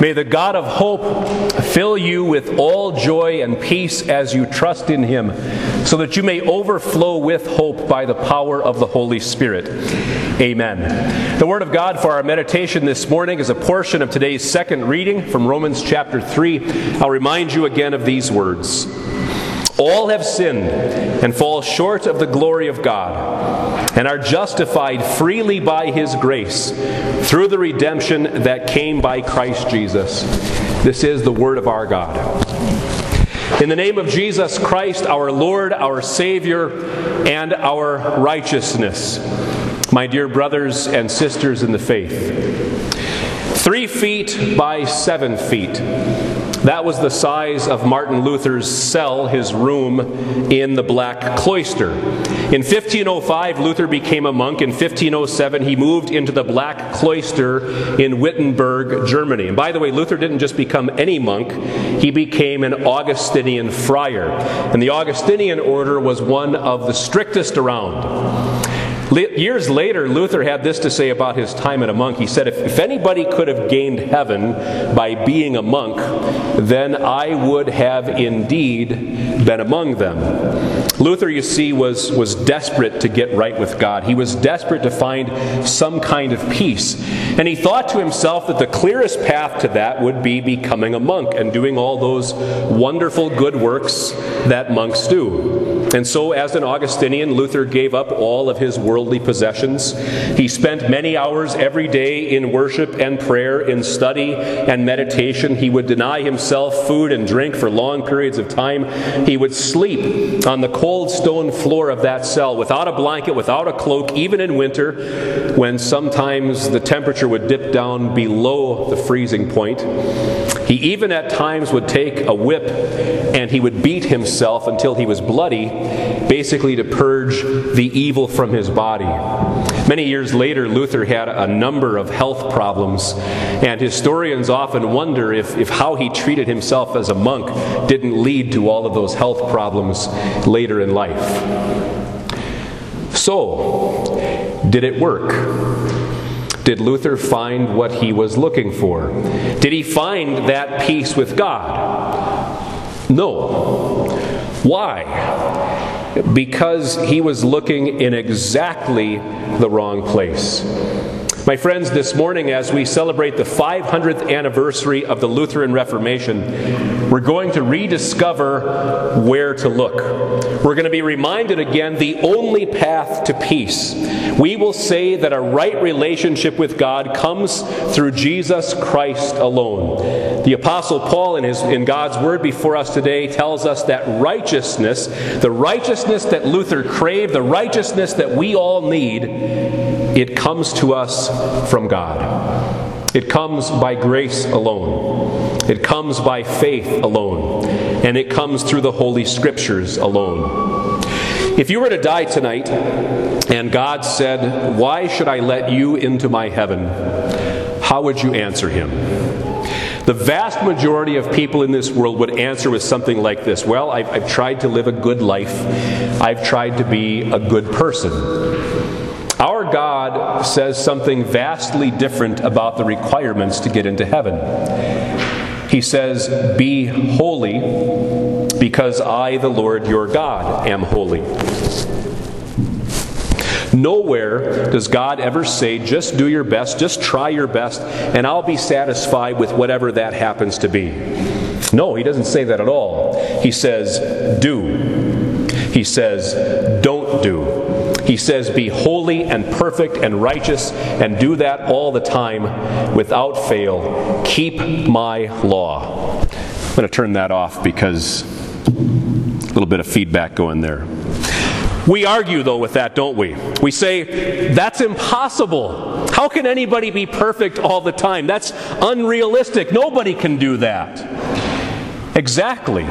May the God of hope fill you with all joy and peace as you trust in him, so that you may overflow with hope by the power of the Holy Spirit. Amen. The Word of God for our meditation this morning is a portion of today's second reading from Romans chapter 3. I'll remind you again of these words. All have sinned and fall short of the glory of God, and are justified freely by His grace through the redemption that came by Christ Jesus. This is the Word of our God. In the name of Jesus Christ, our Lord, our Savior, and our righteousness, my dear brothers and sisters in the faith, three feet by seven feet that was the size of Martin Luther's cell, his room in the Black Cloister. In 1505, Luther became a monk. In 1507, he moved into the Black Cloister in Wittenberg, Germany. And by the way, Luther didn't just become any monk, he became an Augustinian friar. And the Augustinian order was one of the strictest around. Years later, Luther had this to say about his time as a monk. He said, if, if anybody could have gained heaven by being a monk, then I would have indeed been among them. Luther, you see, was, was desperate to get right with God. He was desperate to find some kind of peace. And he thought to himself that the clearest path to that would be becoming a monk and doing all those wonderful good works that monks do. And so, as an Augustinian, Luther gave up all of his worldly possessions. He spent many hours every day in worship and prayer, in study and meditation. He would deny himself food and drink for long periods of time. He would sleep on the cold stone floor of that cell without a blanket, without a cloak, even in winter, when sometimes the temperature would dip down below the freezing point. He even at times would take a whip and he would beat himself until he was bloody, basically to purge the evil from his body. Many years later, Luther had a number of health problems, and historians often wonder if, if how he treated himself as a monk didn't lead to all of those health problems later in life. So, did it work? Did Luther find what he was looking for? Did he find that peace with God? No. Why? Because he was looking in exactly the wrong place. My friends, this morning, as we celebrate the 500th anniversary of the Lutheran Reformation, we're going to rediscover where to look. We're going to be reminded again the only path to peace. We will say that a right relationship with God comes through Jesus Christ alone. The Apostle Paul, in, his, in God's Word before us today, tells us that righteousness, the righteousness that Luther craved, the righteousness that we all need, it comes to us from God. It comes by grace alone. It comes by faith alone. And it comes through the Holy Scriptures alone. If you were to die tonight and God said, Why should I let you into my heaven? How would you answer him? The vast majority of people in this world would answer with something like this Well, I've, I've tried to live a good life, I've tried to be a good person. God says something vastly different about the requirements to get into heaven. He says, Be holy, because I, the Lord your God, am holy. Nowhere does God ever say, just do your best, just try your best, and I'll be satisfied with whatever that happens to be. No, he doesn't say that at all. He says, do. He says, don't do. He says, Be holy and perfect and righteous, and do that all the time without fail. Keep my law. I'm going to turn that off because a little bit of feedback going there. We argue, though, with that, don't we? We say, that's impossible. How can anybody be perfect all the time? That's unrealistic. Nobody can do that. Exactly.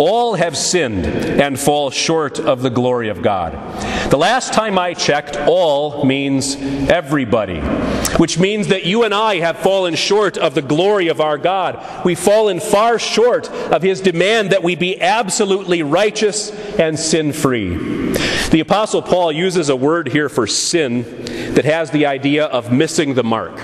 All have sinned and fall short of the glory of God. The last time I checked, all means everybody, which means that you and I have fallen short of the glory of our God. We've fallen far short of His demand that we be absolutely righteous and sin free. The Apostle Paul uses a word here for sin that has the idea of missing the mark.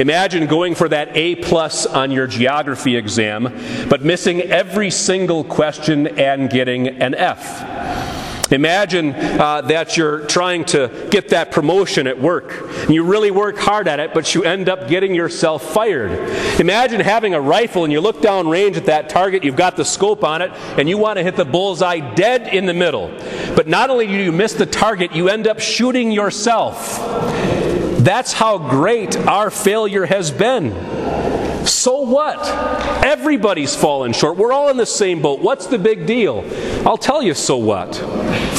Imagine going for that A plus on your geography exam, but missing every single question and getting an F. Imagine uh, that you're trying to get that promotion at work. And you really work hard at it, but you end up getting yourself fired. Imagine having a rifle and you look down range at that target, you've got the scope on it, and you want to hit the bullseye dead in the middle. But not only do you miss the target, you end up shooting yourself. That's how great our failure has been. So what? Everybody's fallen short. We're all in the same boat. What's the big deal? I'll tell you so what.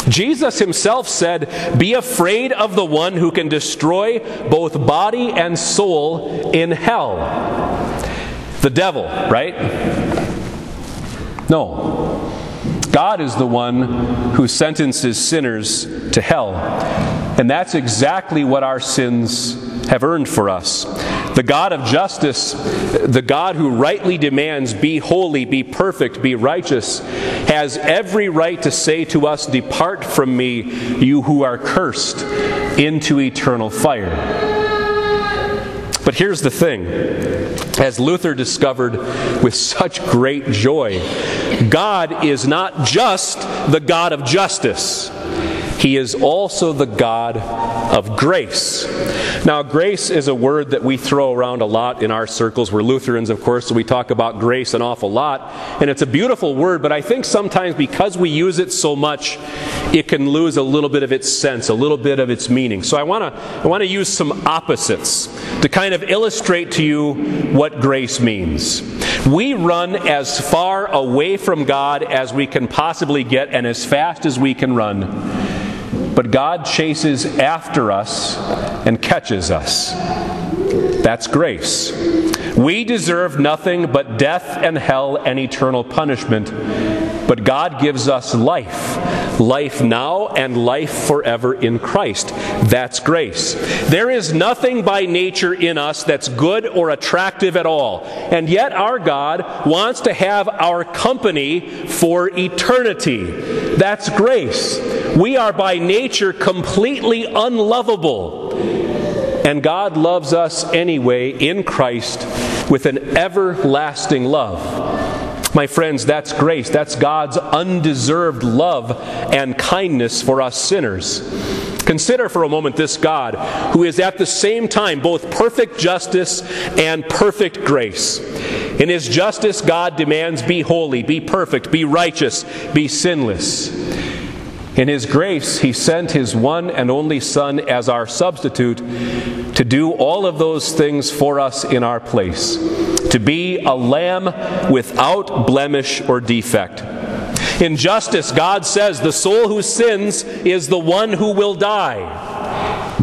Jesus himself said, Be afraid of the one who can destroy both body and soul in hell. The devil, right? No. God is the one who sentences sinners to hell. And that's exactly what our sins have earned for us. The God of justice, the God who rightly demands, be holy, be perfect, be righteous, has every right to say to us, Depart from me, you who are cursed, into eternal fire. But here's the thing as Luther discovered with such great joy, God is not just the God of justice. He is also the God of grace. Now, grace is a word that we throw around a lot in our circles. We're Lutherans, of course, so we talk about grace an awful lot. And it's a beautiful word, but I think sometimes because we use it so much, it can lose a little bit of its sense, a little bit of its meaning. So I want to I want to use some opposites to kind of illustrate to you what grace means. We run as far away from God as we can possibly get and as fast as we can run but God chases after us and catches us. That's grace. We deserve nothing but death and hell and eternal punishment, but God gives us life. Life now and life forever in Christ. That's grace. There is nothing by nature in us that's good or attractive at all. And yet, our God wants to have our company for eternity. That's grace. We are by nature completely unlovable. And God loves us anyway in Christ with an everlasting love. My friends, that's grace. That's God's undeserved love and kindness for us sinners. Consider for a moment this God who is at the same time both perfect justice and perfect grace. In his justice, God demands be holy, be perfect, be righteous, be sinless. In His grace, He sent His one and only Son as our substitute to do all of those things for us in our place, to be a lamb without blemish or defect. In justice, God says, The soul who sins is the one who will die.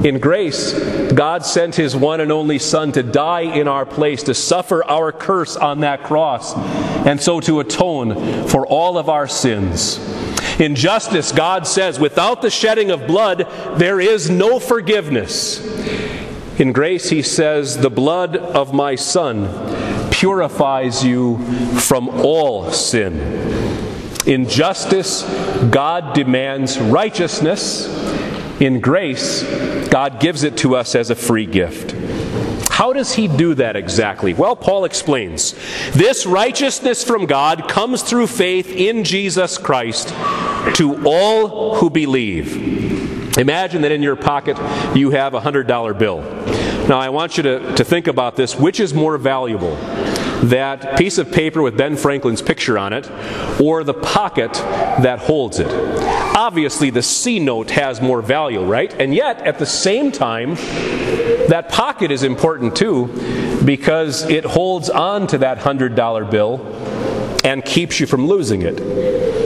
In grace, God sent His one and only Son to die in our place, to suffer our curse on that cross, and so to atone for all of our sins. In justice, God says, without the shedding of blood, there is no forgiveness. In grace, He says, the blood of my Son purifies you from all sin. In justice, God demands righteousness. In grace, God gives it to us as a free gift. How does he do that exactly? Well, Paul explains. This righteousness from God comes through faith in Jesus Christ to all who believe. Imagine that in your pocket you have a $100 bill. Now, I want you to, to think about this. Which is more valuable? That piece of paper with Ben Franklin's picture on it, or the pocket that holds it? Obviously, the C note has more value, right? And yet, at the same time, that pocket is important too because it holds on to that $100 bill and keeps you from losing it.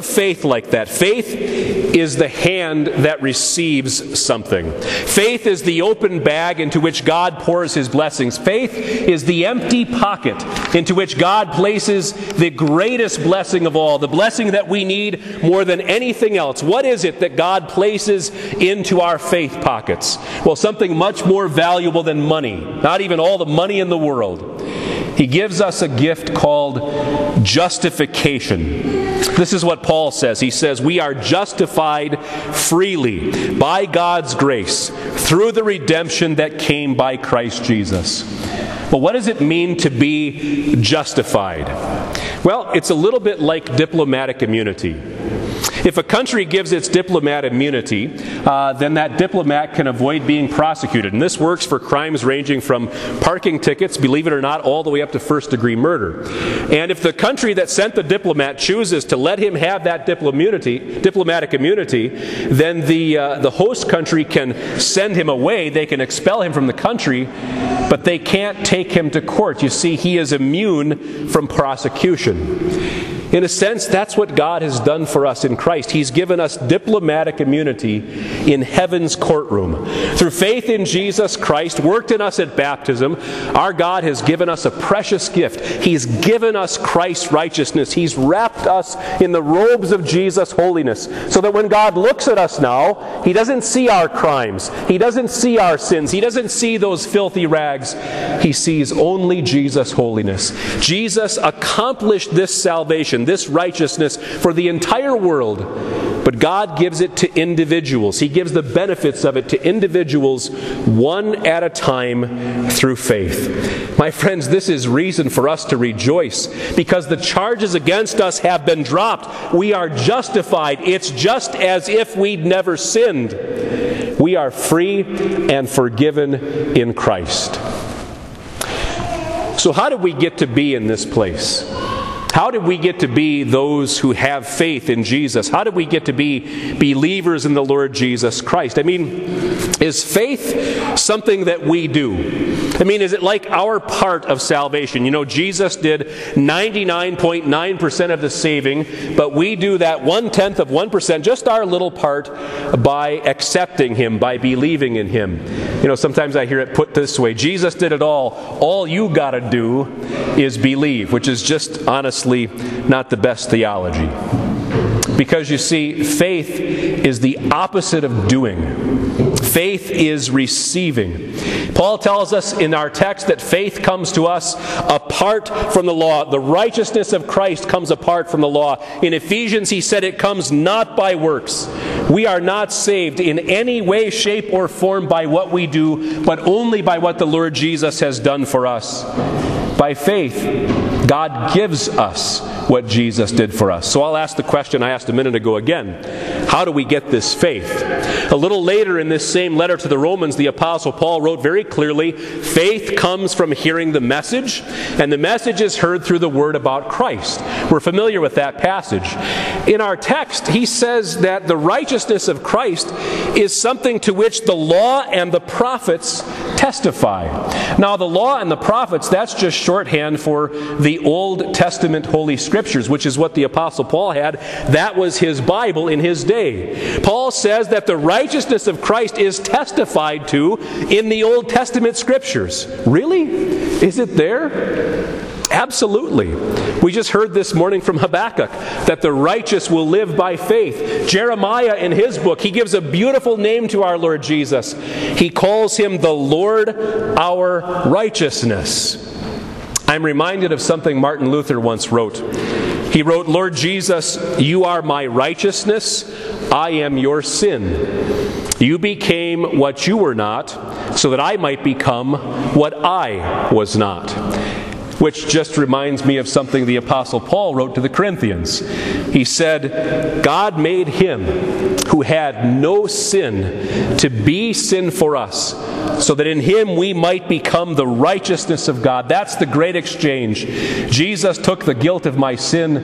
Of faith like that. Faith is the hand that receives something. Faith is the open bag into which God pours his blessings. Faith is the empty pocket into which God places the greatest blessing of all, the blessing that we need more than anything else. What is it that God places into our faith pockets? Well, something much more valuable than money, not even all the money in the world. He gives us a gift called justification. This is what Paul says. He says, We are justified freely by God's grace through the redemption that came by Christ Jesus. But what does it mean to be justified? Well, it's a little bit like diplomatic immunity. If a country gives its diplomat immunity, uh, then that diplomat can avoid being prosecuted. And this works for crimes ranging from parking tickets, believe it or not, all the way up to first degree murder. And if the country that sent the diplomat chooses to let him have that diplomatic immunity, then the, uh, the host country can send him away. They can expel him from the country, but they can't take him to court. You see, he is immune from prosecution. In a sense, that's what God has done for us in Christ. He's given us diplomatic immunity in heaven's courtroom. Through faith in Jesus Christ, worked in us at baptism, our God has given us a precious gift. He's given us Christ's righteousness. He's wrapped us in the robes of Jesus' holiness, so that when God looks at us now, He doesn't see our crimes, He doesn't see our sins, He doesn't see those filthy rags. He sees only Jesus' holiness. Jesus accomplished this this righteousness for the entire world, but God gives it to individuals. He gives the benefits of it to individuals one at a time through faith. My friends, this is reason for us to rejoice because the charges against us have been dropped. We are justified. It's just as if we'd never sinned. We are free and forgiven in Christ. So, how did we get to be in this place? How did we get to be those who have faith in Jesus? How did we get to be believers in the Lord Jesus Christ? I mean, is faith something that we do? I mean, is it like our part of salvation? You know, Jesus did 99.9% of the saving, but we do that one tenth of 1%, just our little part, by accepting Him, by believing in Him. You know, sometimes I hear it put this way Jesus did it all. All you got to do is believe, which is just honestly not the best theology. Because you see, faith is the opposite of doing. Faith is receiving. Paul tells us in our text that faith comes to us apart from the law. The righteousness of Christ comes apart from the law. In Ephesians, he said it comes not by works. We are not saved in any way, shape, or form by what we do, but only by what the Lord Jesus has done for us. By faith, God gives us what Jesus did for us. So I'll ask the question I asked a minute ago again How do we get this faith? A little later in this same letter to the Romans, the Apostle Paul wrote very clearly faith comes from hearing the message, and the message is heard through the word about Christ. We're familiar with that passage. In our text, he says that the righteousness of Christ is something to which the law and the prophets testify. Now, the law and the prophets, that's just shorthand for the Old Testament Holy Scriptures, which is what the Apostle Paul had. That was his Bible in his day. Paul says that the righteousness of Christ is testified to in the Old Testament Scriptures. Really? Is it there? Absolutely. We just heard this morning from Habakkuk that the righteous will live by faith. Jeremiah, in his book, he gives a beautiful name to our Lord Jesus. He calls him the Lord our righteousness. I'm reminded of something Martin Luther once wrote. He wrote, Lord Jesus, you are my righteousness, I am your sin. You became what you were not, so that I might become what I was not which just reminds me of something the Apostle Paul wrote to the Corinthians. He said, God made him who had no sin to be sin for us, so that in him we might become the righteousness of God. That's the great exchange. Jesus took the guilt of my sin,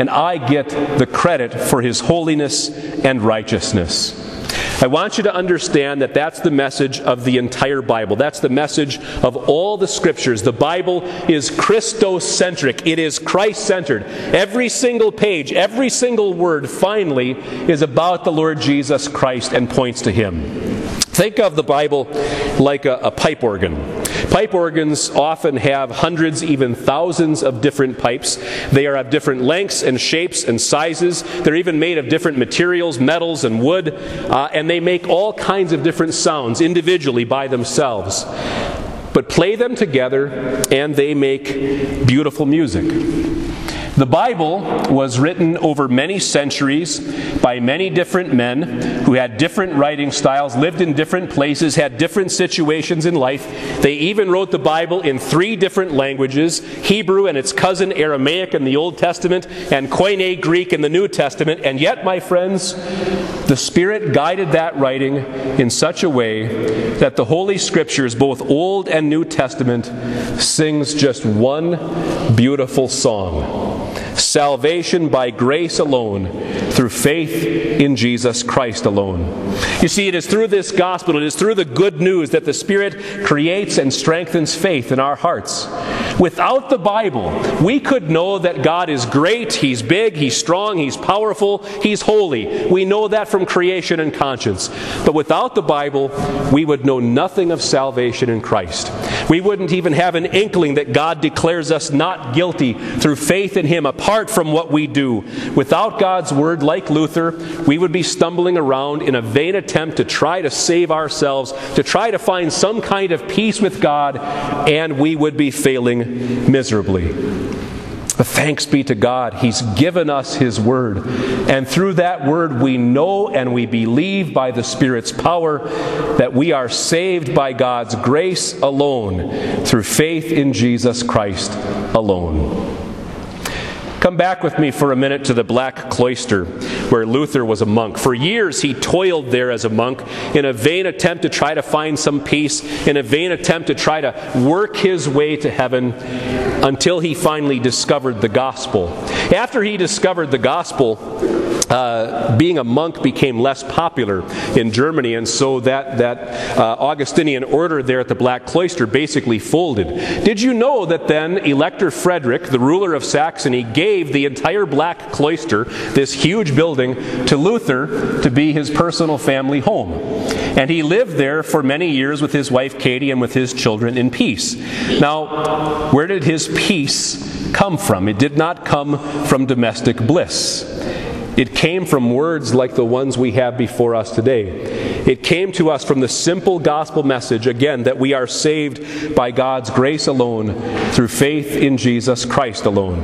and I get the credit for his holiness and righteousness. I want you to understand that that's the message of the entire Bible. That's the message of all the scriptures. The Bible is Christocentric, it is Christ centered. Every single page, every single word, finally, is about the Lord Jesus Christ and points to Him. Think of the Bible like a, a pipe organ. Pipe organs often have hundreds, even thousands of different pipes. They are of different lengths and shapes and sizes. They're even made of different materials, metals and wood, uh, and they make all kinds of different sounds individually by themselves. but play them together and they make beautiful music. The Bible was written over many centuries by many different men who had different writing styles, lived in different places, had different situations in life. They even wrote the Bible in three different languages Hebrew and its cousin Aramaic in the Old Testament, and Koine Greek in the New Testament. And yet, my friends, the Spirit guided that writing in such a way that the Holy Scriptures, both Old and New Testament, sings just one beautiful song salvation by grace alone, through faith in Jesus Christ alone. You see, it is through this gospel, it is through the good news that the Spirit creates and strengthens faith in our hearts. Without the Bible, we could know that God is great, He's big, He's strong, He's powerful, He's holy. We know that from creation and conscience. But without the Bible, we would know nothing of salvation in Christ. We wouldn't even have an inkling that God declares us not guilty through faith in Him apart from what we do. Without God's Word, like Luther, we would be stumbling around in a vain attempt to try to save ourselves, to try to find some kind of peace with God, and we would be failing miserably. But thanks be to God, He's given us His Word. And through that Word, we know and we believe by the Spirit's power that we are saved by God's grace alone, through faith in Jesus Christ alone. Come back with me for a minute to the Black Cloister, where Luther was a monk. For years, he toiled there as a monk in a vain attempt to try to find some peace, in a vain attempt to try to work his way to heaven until he finally discovered the gospel. After he discovered the gospel, uh, being a monk became less popular in Germany, and so that, that uh, Augustinian order there at the Black Cloister basically folded. Did you know that then Elector Frederick, the ruler of Saxony, gave the entire Black Cloister, this huge building, to Luther to be his personal family home? And he lived there for many years with his wife Katie and with his children in peace. Now, where did his peace come from? It did not come from domestic bliss. It came from words like the ones we have before us today. It came to us from the simple gospel message, again, that we are saved by God's grace alone through faith in Jesus Christ alone.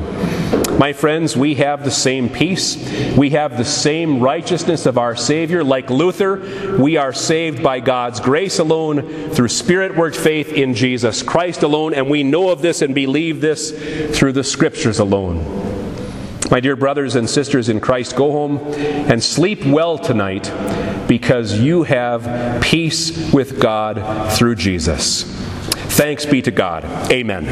My friends, we have the same peace. We have the same righteousness of our Savior. Like Luther, we are saved by God's grace alone, through Spirit worked faith in Jesus Christ alone, and we know of this and believe this through the Scriptures alone. My dear brothers and sisters in Christ, go home and sleep well tonight because you have peace with God through Jesus. Thanks be to God. Amen.